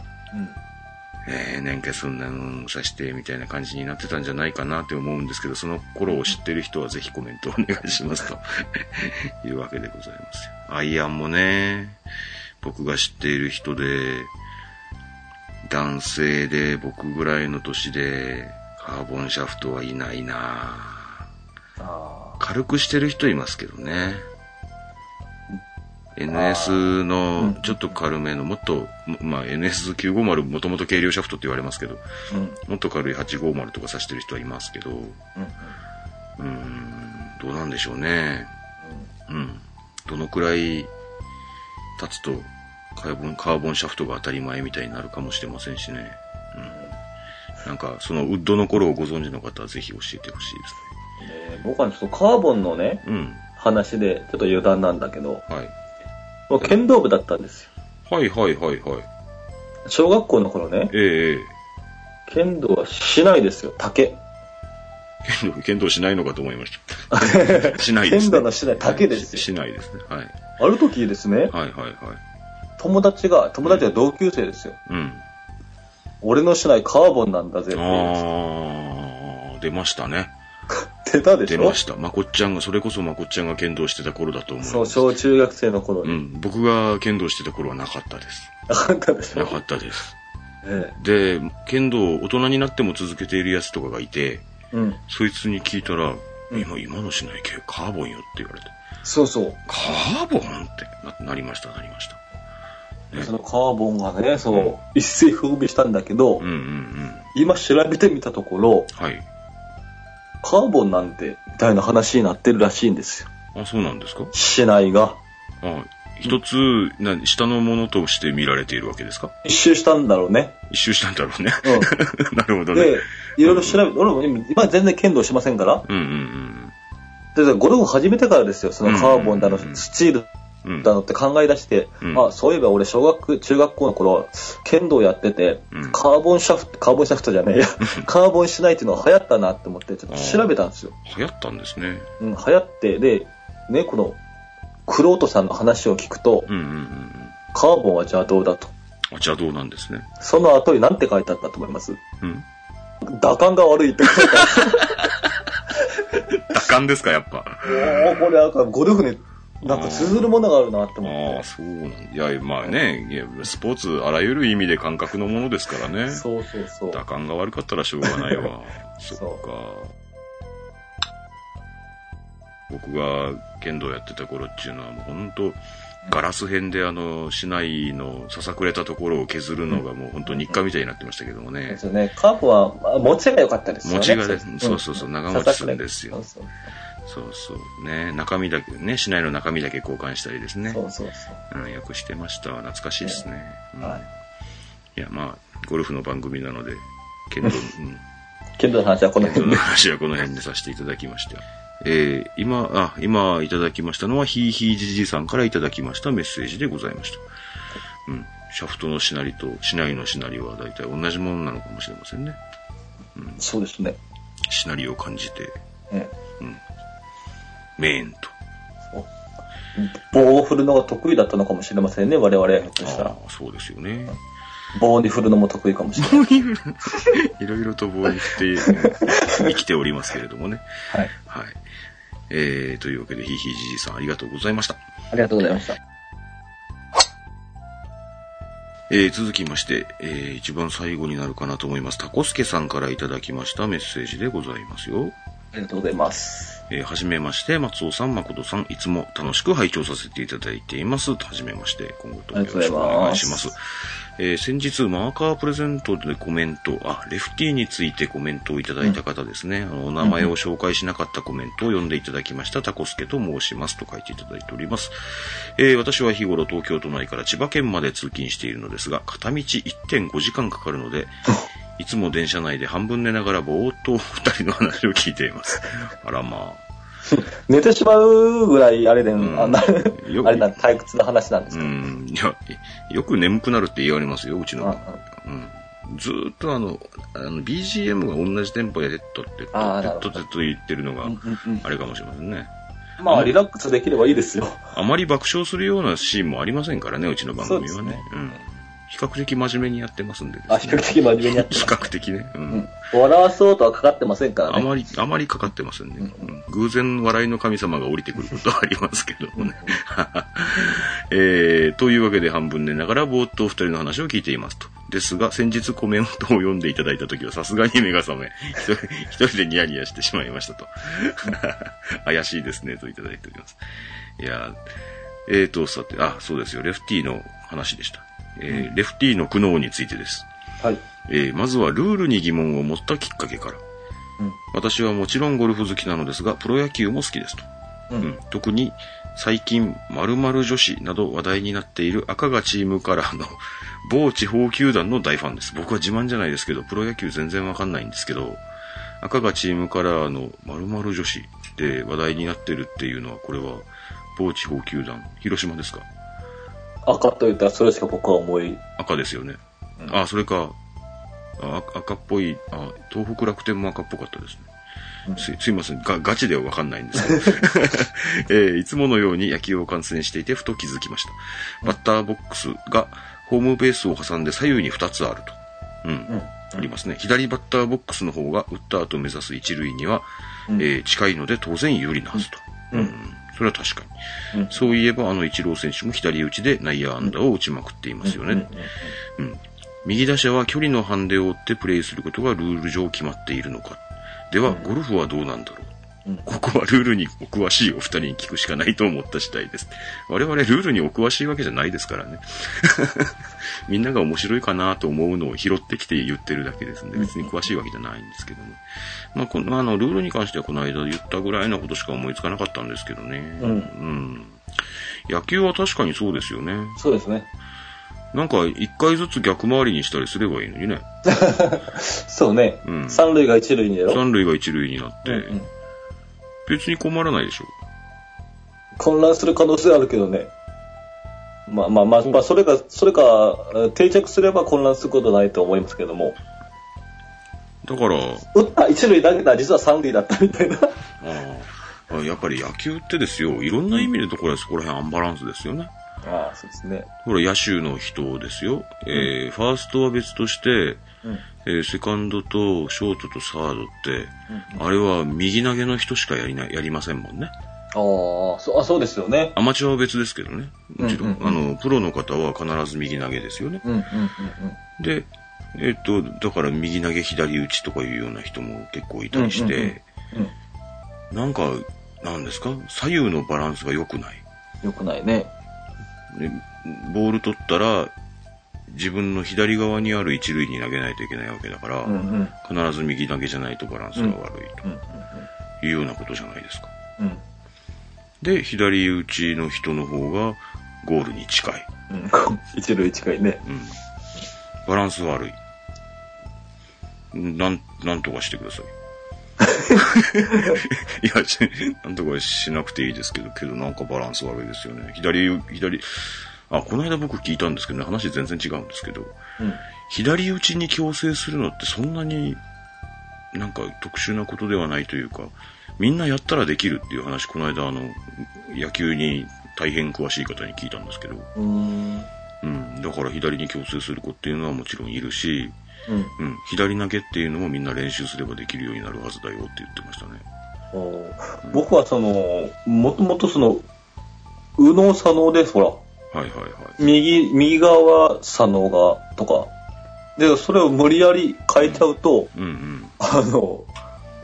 [SPEAKER 1] えー、年月そんなのさしてみたいな感じになってたんじゃないかなって思うんですけど、その頃を知ってる人はぜひコメントお願いしますと いうわけでございますよ。アイアンもね、僕が知っている人で、男性で僕ぐらいの年でカーボンシャフトはいないな。軽くしてる人いますけどね。NS のちょっと軽めの、もっと、まあ NS950 もともと軽量シャフトって言われますけど、
[SPEAKER 2] うん。
[SPEAKER 1] もっと軽い850とか指してる人はいますけど、う
[SPEAKER 2] うん。
[SPEAKER 1] ーん、どうなんでしょうね。うん。どのくらい経つとカーボン、カーボンシャフトが当たり前みたいになるかもしれませんしね。うん。なんか、そのウッドの頃をご存知の方はぜひ教えてほしいです
[SPEAKER 2] で僕はちょっとカーボンのね、
[SPEAKER 1] ね。うん。
[SPEAKER 2] 話で、ちょっと余談なんだけど、
[SPEAKER 1] はい。
[SPEAKER 2] もう剣道部だったんですよ。
[SPEAKER 1] はいはいはいはい。
[SPEAKER 2] 小学校の頃ね、
[SPEAKER 1] ええ
[SPEAKER 2] 剣道はしないですよ、竹。
[SPEAKER 1] 剣道、剣道しないのかと思いました。しないです、ね。
[SPEAKER 2] 剣道のしない竹ですよ
[SPEAKER 1] ししないですね。はい。
[SPEAKER 2] ある時ですね、
[SPEAKER 1] はいはいはい。
[SPEAKER 2] 友達が、友達は同級生ですよ。
[SPEAKER 1] うん。
[SPEAKER 2] 俺のしないカーボンなんだぜって
[SPEAKER 1] あ
[SPEAKER 2] 言いました
[SPEAKER 1] ー、出ましたね。
[SPEAKER 2] 出たでしょ？
[SPEAKER 1] 出ました。まこっちゃんが、それこそまこっちゃんが剣道してた頃だと思います。
[SPEAKER 2] そう、小中学生の頃に。
[SPEAKER 1] うん。僕が剣道してた頃はなかったです。
[SPEAKER 2] なかったでしょ？
[SPEAKER 1] なかったです。
[SPEAKER 2] え
[SPEAKER 1] で、剣道を大人になっても続けているやつとかがいて、
[SPEAKER 2] え。うん。
[SPEAKER 1] そいつに聞いたら、
[SPEAKER 2] うん
[SPEAKER 1] 今、今のしない系カーボンよって言われて、
[SPEAKER 2] そうそう。
[SPEAKER 1] カーボンって？ななりました、なりました。ね
[SPEAKER 2] そのカーボンがね、そう、一世風靡したんだけど、
[SPEAKER 1] うんうんうん。
[SPEAKER 2] 今調べてみたところ、
[SPEAKER 1] はい。
[SPEAKER 2] カーボンなんて、みたいな話になってるらしいんですよ。
[SPEAKER 1] あ、そうなんですか？
[SPEAKER 2] 市内が。
[SPEAKER 1] あ一つ、な、下のものとして見られているわけですか？
[SPEAKER 2] 一周したんだろうね。
[SPEAKER 1] 一周したんだろうね。
[SPEAKER 2] う
[SPEAKER 1] なるほど
[SPEAKER 2] ん。
[SPEAKER 1] ね。
[SPEAKER 2] で、いろいろ調べて、俺も今今全然剣道しませんから。
[SPEAKER 1] うんうん
[SPEAKER 2] で、ゴルフ始めてからですよ、そのカーボンだの、
[SPEAKER 1] うんうんうん
[SPEAKER 2] スチール
[SPEAKER 1] うん。うん。
[SPEAKER 2] だのって考え出して、
[SPEAKER 1] うん
[SPEAKER 2] あ、そういえば俺小学、中学校の頃、剣道やってて、
[SPEAKER 1] うん
[SPEAKER 2] カーボンシャフト、カーボンシャフトじゃねえや、カーボンしないっていうのが流行ったなって思って、ちょっと調べたんですよ。
[SPEAKER 1] 流行ったんですね。
[SPEAKER 2] うん、流行って、で、ね、この、クロートさんの話を聞くと、
[SPEAKER 1] うんうんうんうん。
[SPEAKER 2] カーボンはじゃあどうだと。
[SPEAKER 1] あ、じゃあどうなんですね。
[SPEAKER 2] その後に何て書いてあったと思います？
[SPEAKER 1] うん。
[SPEAKER 2] 打感が悪いって書いてあ
[SPEAKER 1] 打感ですか、やっぱ。
[SPEAKER 2] った。もうこれなんかゴルフになんか通ずるものがあるなって思
[SPEAKER 1] ああ、
[SPEAKER 2] って。
[SPEAKER 1] そうなんいや、まあね、いやスポーツ、あらゆる意味で感覚のものですからね。
[SPEAKER 2] そうそうそう。
[SPEAKER 1] 打感が悪かったらしょうがないわ。そっ
[SPEAKER 2] そ
[SPEAKER 1] か。僕が剣道やってた頃っていうのはもう本当ガラス片であの、市内のささくれたところを削るのがもう本当日課みたいになってましたけどもね
[SPEAKER 2] で。すよね。カーボンはまあ持ちが良かったですよね。
[SPEAKER 1] 持ちがね
[SPEAKER 2] ん
[SPEAKER 1] そうそうそう長持ちするんですよ
[SPEAKER 2] そうそう
[SPEAKER 1] そうそう。ね、中身だけ、ね、市内の中身だけ交換したりですね。
[SPEAKER 2] そうそうそ
[SPEAKER 1] うん、よくしてましたわ。懐かしいですね。う
[SPEAKER 2] う。
[SPEAKER 1] ん
[SPEAKER 2] はい。
[SPEAKER 1] いや、まあ、ゴルフの番組なので、剣道、うん、
[SPEAKER 2] 剣道の話はこの辺で。
[SPEAKER 1] の話はこの辺でさせていただきました。えー、今、あ、今いただきましたのは、ひいひいじじさんからいただきましたメッセージでございました。うん。シャフトのしなりとしないのしなりは大体同じものなのかもしれませんね。
[SPEAKER 2] そうですね。
[SPEAKER 1] しなりを感じて、
[SPEAKER 2] え
[SPEAKER 1] メーンと。
[SPEAKER 2] え棒を振るのが得意だったのかもしれませんね、我々。ひょっとしたら。
[SPEAKER 1] そうですよね。
[SPEAKER 2] 棒に振るのも得意かもしれない。
[SPEAKER 1] いろいろと棒に振って生きておりますけれどもね。
[SPEAKER 2] はい。
[SPEAKER 1] はい。えー、というわけで、ひいひいじじさんありがとうございました。
[SPEAKER 2] ありがとうございました。
[SPEAKER 1] えー、続きまして、えー、一番最後になるかなと思います。タコスケさんからいただきましたメッセージでございますよ。
[SPEAKER 2] ありがとうございます。
[SPEAKER 1] えー、はじめまして、松尾さん、誠さん、いつも楽しく拝聴させていただいています。はじめまして、今後ともよろしくお願いします。えー先日、マーカープレゼントでコメント、あ、レフティーについてコメントをいただいた方ですね。あの、お名前を紹介しなかったコメントを読んでいただきました、タコスケと申しますと書いていただいております。えー私は日頃東京都内から千葉県まで通勤しているのですが、片道1.5時間かかるので、いつも電車内で半分寝ながらぼーっと二人の話を聞いています。あらまあ。
[SPEAKER 2] 寝てしまうぐらい、あれで、
[SPEAKER 1] ん
[SPEAKER 2] あんな、
[SPEAKER 1] よ
[SPEAKER 2] あれな、退屈な話なんです
[SPEAKER 1] う
[SPEAKER 2] か、
[SPEAKER 1] ん、いや、よく眠くなるって言われますよ、うちの。うん。ずーっとあの、あの、BGM が同じテンポでテッドッて、テッドテッド言ってるのがあれかもしれませんね。
[SPEAKER 2] まあ、リラックスできればいいですよ。
[SPEAKER 1] あまり爆笑するようなシーンもありませんからね、うちの番組はね
[SPEAKER 2] ね。
[SPEAKER 1] うん。比較的真面目にやってますんでですね
[SPEAKER 2] あ、比較的真面目にやって
[SPEAKER 1] 比
[SPEAKER 2] ます。
[SPEAKER 1] 較的ね。う
[SPEAKER 2] うんん。笑わそうとはかかってませんからね。
[SPEAKER 1] あまり、あまりかかってませんね。うん偶然笑いの神様が降りてくることはありますけどもね。えー、というわけで半分寝ながらぼーっとお二人の話を聞いていますと。ですが、先日コメントを読んでいただいた時はさすがに目が覚め、一人一人でニヤニヤしてしまいましたと。怪しいですね、といただいております。いやえーと、さて、あ、そうですよ、レフティの話でした。えーレフティの苦悩についてです。
[SPEAKER 2] はい。
[SPEAKER 1] えーまずはルールに疑問を持ったきっかけから。
[SPEAKER 2] うん。
[SPEAKER 1] 私はもちろんゴルフ好きなのですが、プロ野球も好きですと。
[SPEAKER 2] う。
[SPEAKER 1] うんん、特に最近、〇〇女子など話題になっている赤がチームカラーの某地方球団の大ファンです。僕は自慢じゃないですけど、プロ野球全然わかんないんですけど、赤がチームカラーの〇〇女子で話題になってるっていうのは、これは某地方球団、広島ですか？
[SPEAKER 2] 赤と言ったらそれしか僕は思い。
[SPEAKER 1] 赤ですよね。
[SPEAKER 2] うん
[SPEAKER 1] あ、それか、あ赤っぽいあ、東北楽天も赤っぽかったですね。すすいません。が、ガチではわかんないんですけど、えーいつものように野球を観戦していて、ふと気づきました。バッターボックスがホームベースを挟んで左右に2つあると。うん。
[SPEAKER 2] うん。
[SPEAKER 1] ありますね。左バッターボックスの方が打った後目指す一塁には、
[SPEAKER 2] うん
[SPEAKER 1] えー近いので当然有利なはずと。
[SPEAKER 2] うん
[SPEAKER 1] それは確かに。
[SPEAKER 2] うん
[SPEAKER 1] そういえばあの一郎選手も左打ちで内野安打を打ちまくっていますよね。
[SPEAKER 2] うん
[SPEAKER 1] うん。右打者は距離のハンデを追ってプレーすることがルール上決まっているのか。では、ゴルフはどうなんだろう。
[SPEAKER 2] うん
[SPEAKER 1] ここはルールにお詳しいお二人に聞くしかないと思った次第です。我々ルールにお詳しいわけじゃないですからね。みんなが面白いかなと思うのを拾ってきて言ってるだけですんで、別に詳しいわけじゃないんですけどね。まあ、この、あの、ルールに関してはこの間言ったぐらいのことしか思いつかなかったんですけどね。
[SPEAKER 2] うん
[SPEAKER 1] うん。野球は確かにそうですよね。
[SPEAKER 2] そうですね。
[SPEAKER 1] なんか、一回ずつ逆回りにしたりすればいいのにね。
[SPEAKER 2] そうね。
[SPEAKER 1] うん
[SPEAKER 2] 三塁が一塁にやろ。
[SPEAKER 1] 三塁が一塁になって、
[SPEAKER 2] うんうん
[SPEAKER 1] 別に困らないでしょ。
[SPEAKER 2] 混乱する可能性あるけどね。まあまあまあ、まあ、それが、それがえ定着すれば混乱することはないと思いますけども。
[SPEAKER 1] だから、
[SPEAKER 2] 打った一塁投げた実は三塁だったみたいな。
[SPEAKER 1] ああやっぱり野球ってですよ、いろんな意味でところはそこら辺アンバランスですよね。
[SPEAKER 2] ああ、そうですね。
[SPEAKER 1] ほら、野手の人ですよ。えーファーストは別として、
[SPEAKER 2] うん。
[SPEAKER 1] えーセカンドとショートとサードって、あれは右投げの人しかやりない、やりませんもんね。
[SPEAKER 2] ああ、そう、あ、そうですよね。
[SPEAKER 1] アマチュアは別ですけどね。もちろん。
[SPEAKER 2] うんうん
[SPEAKER 1] あの、プロの方は必ず右投げですよね。
[SPEAKER 2] うん、うん、うん、
[SPEAKER 1] で、えっと、だから右投げ左打ちとかいうような人も結構いたりして、
[SPEAKER 2] うん。うん。
[SPEAKER 1] なんか、なんですか？左右のバランスが良くない？
[SPEAKER 2] よくないね。
[SPEAKER 1] でボール取ったら、自分の左側にある一塁に投げないといけないわけだから、
[SPEAKER 2] うん、うん。
[SPEAKER 1] 必ず右投げじゃないとバランスが悪い
[SPEAKER 2] うん、
[SPEAKER 1] というようなことじゃないですか。
[SPEAKER 2] うん、うん。
[SPEAKER 1] で、左打ちの人の方がゴールに近い。
[SPEAKER 2] うん。一塁近いね。
[SPEAKER 1] うん。バランス悪い。なん、なんとかしてください。いや、しなんとかしなくていいですけど、けどなんかバランス悪いですよね。左、左、あ、この間僕聞いたんですけどね、話全然違うんですけど、
[SPEAKER 2] うん。
[SPEAKER 1] 左打ちに強制するのってそんなになんか特殊なことではないというか、みんなやったらできるっていう話、この間あの、野球に大変詳しい方に聞いたんですけど、
[SPEAKER 2] うーん。
[SPEAKER 1] うん、だから左に強制する子っていうのはもちろんいるし、
[SPEAKER 2] うん。
[SPEAKER 1] うん、左投げっていうのもみんな練習すればできるようになるはずだよって言ってましたね。
[SPEAKER 2] おー僕はその、もともとその、右脳左脳です、ほら。
[SPEAKER 1] はいはいはい。
[SPEAKER 2] 右、右側は左脳が、とか。で、それを無理やり変えちゃうと、
[SPEAKER 1] うんうん。
[SPEAKER 2] あの、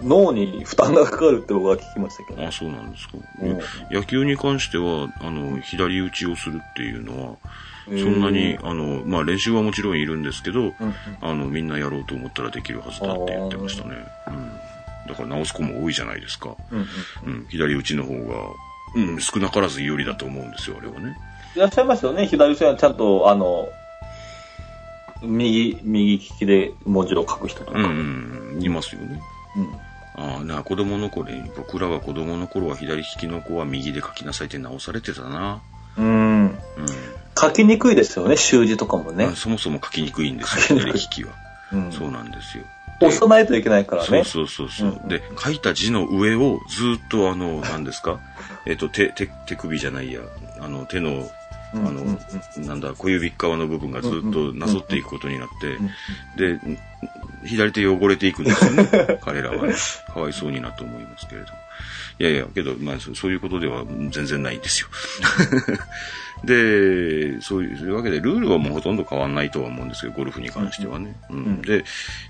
[SPEAKER 2] 脳に負担がかかるって僕は聞きましたけど。
[SPEAKER 1] あ、そうなんですか。
[SPEAKER 2] うん
[SPEAKER 1] 野球に関しては、あの、左打ちをするっていうのは、そんなに、あの、まあ練習はもちろんいるんですけど、
[SPEAKER 2] うん
[SPEAKER 1] あの、みんなやろうと思ったらできるはずだって言ってましたね。うん。だから直す子も多いじゃないですか。
[SPEAKER 2] うんうん
[SPEAKER 1] うん。左打ちの方が、うん、少なからず有利だと思うんですよ、あれはね。
[SPEAKER 2] いらっしゃいますよね、左手はちゃんと、あの、右、右利きで文字を書く人とか。
[SPEAKER 1] うん、うん、いますよね。
[SPEAKER 2] うん
[SPEAKER 1] ああ、な、子供の頃に、僕らが子供の頃は左利きの子は右で書きなさいって直されてたな。
[SPEAKER 2] うん。
[SPEAKER 1] うん。
[SPEAKER 2] 書きにくいですよね、習字とかもね
[SPEAKER 1] あ。そもそも書きにくいんですよ、左利きは。
[SPEAKER 2] うん。
[SPEAKER 1] そうなんですよ。
[SPEAKER 2] 押さないといけないからね。
[SPEAKER 1] そうそうそうそう、
[SPEAKER 2] うん
[SPEAKER 1] で、書いた字の上をずっとあの、何ですか？えっと、手、手、手首じゃないや、あの、手のあの、なんだ、小指側の部分がずっとなぞっていくことになって、で、左手汚れていくんですよね。彼らはね。かわいそうになと思いますけれども。いやいや、けど、まあ、そそういうことでは全然ないんですよ。で、そういうわけで、ルールはもうほとんど変わんないとは思うんですけど、ゴルフに関してはね。うんで、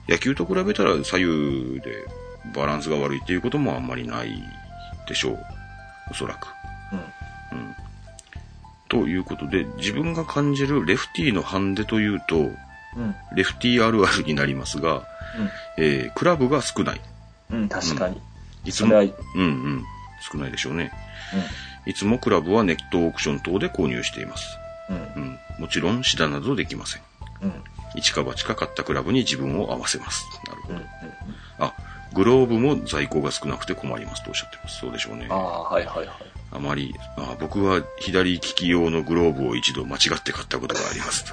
[SPEAKER 1] 野球と比べたら左右でバランスが悪いっていうこともあんまりないでしょう。おそらく。うん。ということで、自分が感じるレフティーのハンデというと、
[SPEAKER 2] うん。
[SPEAKER 1] レフティーあるあるになりますが、えークラブが少ない。
[SPEAKER 2] うん。うん、確かに。
[SPEAKER 1] いつも、うんうん、少ないでしょうね。いつもクラブはネットオークション等で購入しています。
[SPEAKER 2] うん。
[SPEAKER 1] うん。もちろん、シダなどできません。
[SPEAKER 2] うん。うん。
[SPEAKER 1] 一か八か買ったクラブに自分を合わせます。なるほど。
[SPEAKER 2] うん。
[SPEAKER 1] あ、グローブも在庫が少なくて困りますとおっしゃってます。そうでしょうね
[SPEAKER 2] あ。あ、はいはいはい。
[SPEAKER 1] あまり、あ僕は左利き用のグローブを一度間違って買ったことがあります。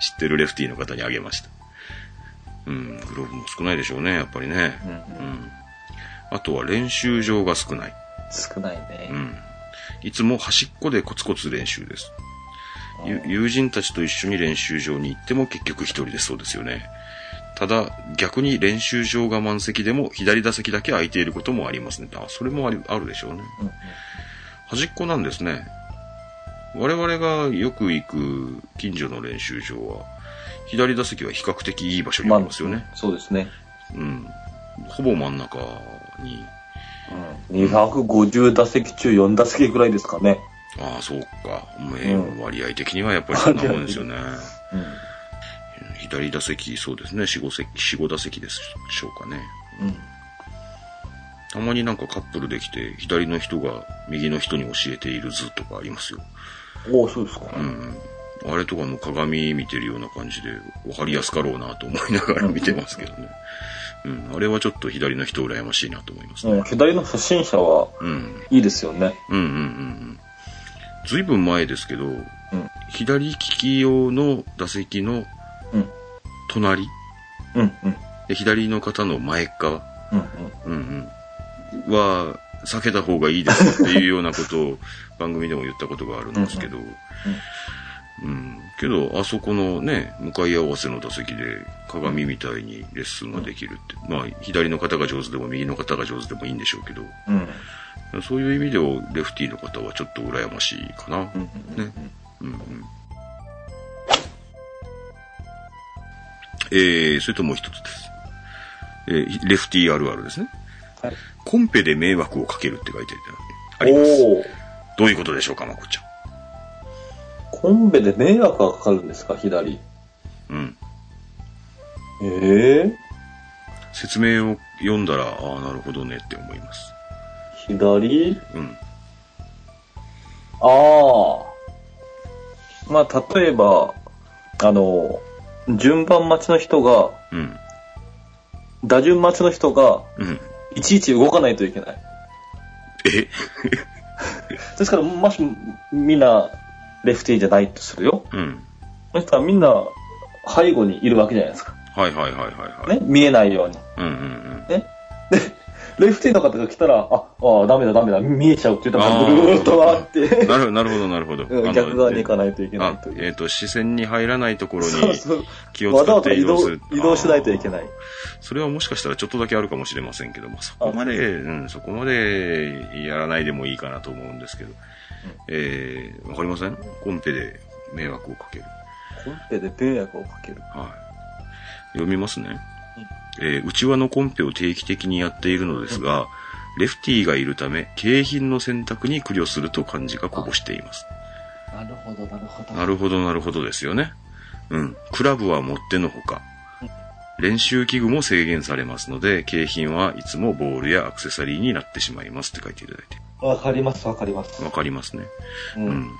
[SPEAKER 1] 知ってるレフティーの方にあげました。うん、グローブも少ないでしょうね、やっぱりね。
[SPEAKER 2] うん
[SPEAKER 1] うん。あとは練習場が少ない。
[SPEAKER 2] 少ないね
[SPEAKER 1] う。ん。いつも端っこでコツコツ練習です。ゆ友人たちと一緒に練習場に行っても結局一人でそうですよね。ただ、逆に練習場が満席でも左打席だけ空いていることもありますね。あ、それもありあるでしょうね。
[SPEAKER 2] うん
[SPEAKER 1] 端っこなんですね。我々がよく行く近所の練習場は、左打席は比較的いい場所にありますよね。
[SPEAKER 2] そうですね。
[SPEAKER 1] うん。ほぼ真ん中に。
[SPEAKER 2] うん。250打席中4打席ぐらいですかね。
[SPEAKER 1] ああ、そうか。え
[SPEAKER 2] うん
[SPEAKER 1] 割合的にはやっぱりそんなもんですよね。
[SPEAKER 2] うん。
[SPEAKER 1] 左打席、そうですね。4、5席、4、5打席でしょうかね。
[SPEAKER 2] うん。
[SPEAKER 1] たまになんかカップルできて、左の人が右の人に教えている図とかありますよ。
[SPEAKER 2] おお、そうですか。
[SPEAKER 1] うん。あれとかも鏡見てるような感じで、分かりやすかろうなと思いながら見てますけどね。うん。あれはちょっと左の人羨ましいなと思いますね。
[SPEAKER 2] うん、左の初心者は
[SPEAKER 1] うん。
[SPEAKER 2] いいですよね。
[SPEAKER 1] うんうんうんうん。ずいぶん前ですけど、
[SPEAKER 2] うん。
[SPEAKER 1] 左利き用の打席の
[SPEAKER 2] うん。
[SPEAKER 1] 隣、
[SPEAKER 2] うん。うん。
[SPEAKER 1] で左の方の前側、
[SPEAKER 2] うん。
[SPEAKER 1] うんうん、は避けた方がいいですっていうようなことを番組でも言ったことがあるんですけど、うんけど、あそこのね、向かい合わせの打席で鏡みたいにレッスンができるって、まあ、左の方が上手でも右の方が上手でもいいんでしょうけど、
[SPEAKER 2] うん。
[SPEAKER 1] そういう意味ではレフティーの方はちょっと羨ましいかな。
[SPEAKER 2] うん。うん。
[SPEAKER 1] ね。うんうん。えー、それともう一つです。えー、レフティーあるあるですね。
[SPEAKER 2] はい。
[SPEAKER 1] コンペで迷惑をかけるって書いてあります。
[SPEAKER 2] おお。
[SPEAKER 1] どういうことでしょうか、まこちゃ
[SPEAKER 2] コンベで迷惑がかかるんですか、左。
[SPEAKER 1] ん。うん。
[SPEAKER 2] ええ
[SPEAKER 1] 説明を読んだら、ああ、なるほどねって思います。
[SPEAKER 2] 左？
[SPEAKER 1] うん。
[SPEAKER 2] ああ。まあ、例えば、あの、順番待ちの人が、
[SPEAKER 1] うん。
[SPEAKER 2] 打順待ちの人が、
[SPEAKER 1] うん。
[SPEAKER 2] いちいち動かないといけない。
[SPEAKER 1] え？
[SPEAKER 2] ですから、もしみんな、レフティーじゃないとするよ。
[SPEAKER 1] うん。
[SPEAKER 2] そしたらみんな、背後にいるわけじゃないですか。
[SPEAKER 1] はいはいはいはいはい。
[SPEAKER 2] ね、見えないように。
[SPEAKER 1] うんうん
[SPEAKER 2] ね。で、レフティーの方が来たら、あ、あダメだダメだ、見えちゃうって言ったら、
[SPEAKER 1] あー
[SPEAKER 2] ぐるーっと回って
[SPEAKER 1] うん。、なるなるほどなるほど。
[SPEAKER 2] うん
[SPEAKER 1] あの
[SPEAKER 2] 逆側に行かないといけない
[SPEAKER 1] あ
[SPEAKER 2] と。
[SPEAKER 1] えっ、と、視線に入らないところに。気を
[SPEAKER 2] わざ
[SPEAKER 1] 使って移動する。
[SPEAKER 2] 移動しないといけ
[SPEAKER 1] い。
[SPEAKER 2] ない。
[SPEAKER 1] それはもしかしたらちょっとだけあるかもしれませんけども、そこまで、うん、そこまでやらないでもいいかなと思うんですけど。えー、わかりません？コンペで迷惑をかける。
[SPEAKER 2] コンペで迷惑をかける。
[SPEAKER 1] はい。読みますね。えー、内輪のコンペを定期的にやっているのですが、レフティーがいるため、景品の選択に苦慮すると漢字がこぼしています。
[SPEAKER 2] なるほど、なるほど。
[SPEAKER 1] なるほど、なるほどですよね。うん。クラブは持ってのほか。練習器具も制限されますので、景品はいつもボールやアクセサリーになってしまいますって書いていただいて。
[SPEAKER 2] わかります、わかります。
[SPEAKER 1] わかりますね。
[SPEAKER 2] う
[SPEAKER 1] うんん。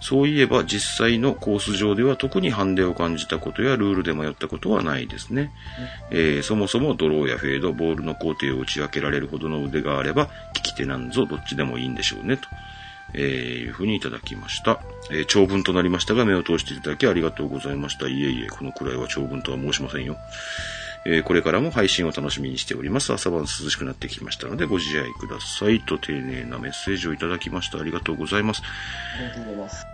[SPEAKER 1] そういえば実際のコース上では特にハンデを感じたことやルールで迷ったことはないですね。えーそもそもドローやフェード、ボールの工程を打ち分けられるほどの腕があれば、利き手なんぞどっちでもいいんでしょうね、と。えーいうふうにいただきました。えー長文となりましたが、目を通していただきありがとうございました。いえいえ、このくらいは長文とは申しませんよ。えーこれからも配信を楽しみにしております。朝晩涼しくなってきましたのでご自愛くださいと丁寧なメッセージをいただきました。ありがとうございます。
[SPEAKER 2] ありがとうございます。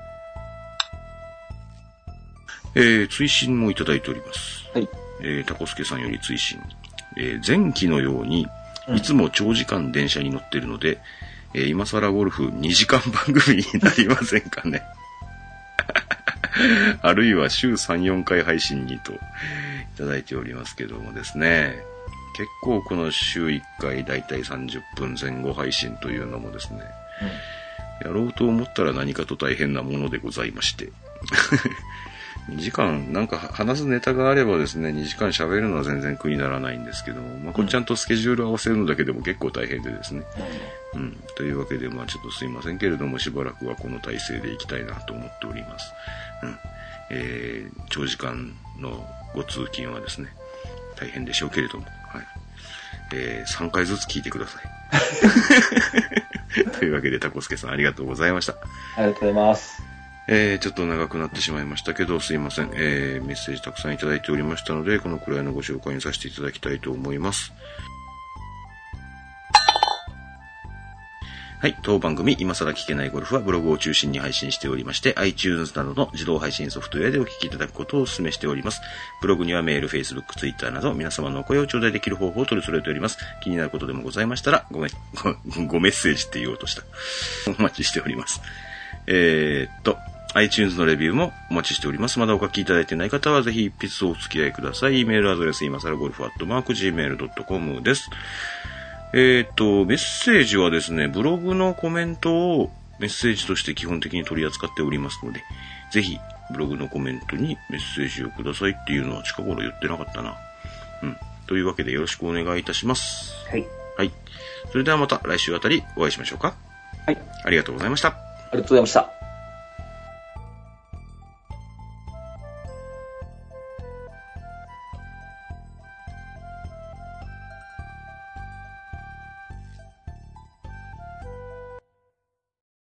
[SPEAKER 1] えー追伸もいただいております。
[SPEAKER 2] はい。
[SPEAKER 1] えー、タコスケさんより追伸。えー前期のように、いつも長時間電車に乗ってるので、えー今更ゴルフ2時間番組になりませんかね。あるいは週3、4回配信にといただいておりますけどもですね。結構この週1回だいたい30分前後配信というのもですね、やろうと思ったら何かと大変なものでございまして。2時間、なんか話すネタがあればですね、2時間喋るのは全然苦にならないんですけども、まあ、これちゃんとスケジュール合わせるのだけでも結構大変でですね。うん。というわけで、まあちょっとすいませんけれども、しばらくはこの体制でいきたいなと思っております。うん。えー、長時間のご通勤はですね、大変でしょうけれども、はい。えー、3回ずつ聞いてください。というわけで、タコスケさんありがとうございました。
[SPEAKER 2] ありがとうございます。
[SPEAKER 1] えー、ちょっと長くなってしまいましたけど、すいません。えー、メッセージたくさんいただいておりましたので、このくらいのご紹介にさせていただきたいと思います。はい。当番組、今更聞けないゴルフはブログを中心に配信しておりまして、iTunes などの自動配信ソフトウェアでお聞きいただくことをお勧めしております。ブログにはメール、Facebook、Twitter など皆様のお声を頂戴できる方法を取り揃えております。気になることでもございましたら、ごめん、ご ごメッセージって言おうとした。お待ちしております。えーっと、iTunes のレビューもお待ちしております。まだお書きいただいてない方はぜひ一筆お付き合いください。メールアドレス、今更ゴルフアットマーク Gmail.com です。えーっと、メッセージはですね、ブログのコメントをメッセージとして基本的に取り扱っておりますので、ぜひ、ブログのコメントにメッセージをくださいっていうのは近頃言ってなかったな。うん。というわけでよろしくお願いいたします。
[SPEAKER 2] はい。
[SPEAKER 1] はい。それではまた来週あたりお会いしましょうか。
[SPEAKER 2] はい。
[SPEAKER 1] ありがとうございました。
[SPEAKER 2] ありがとうございました。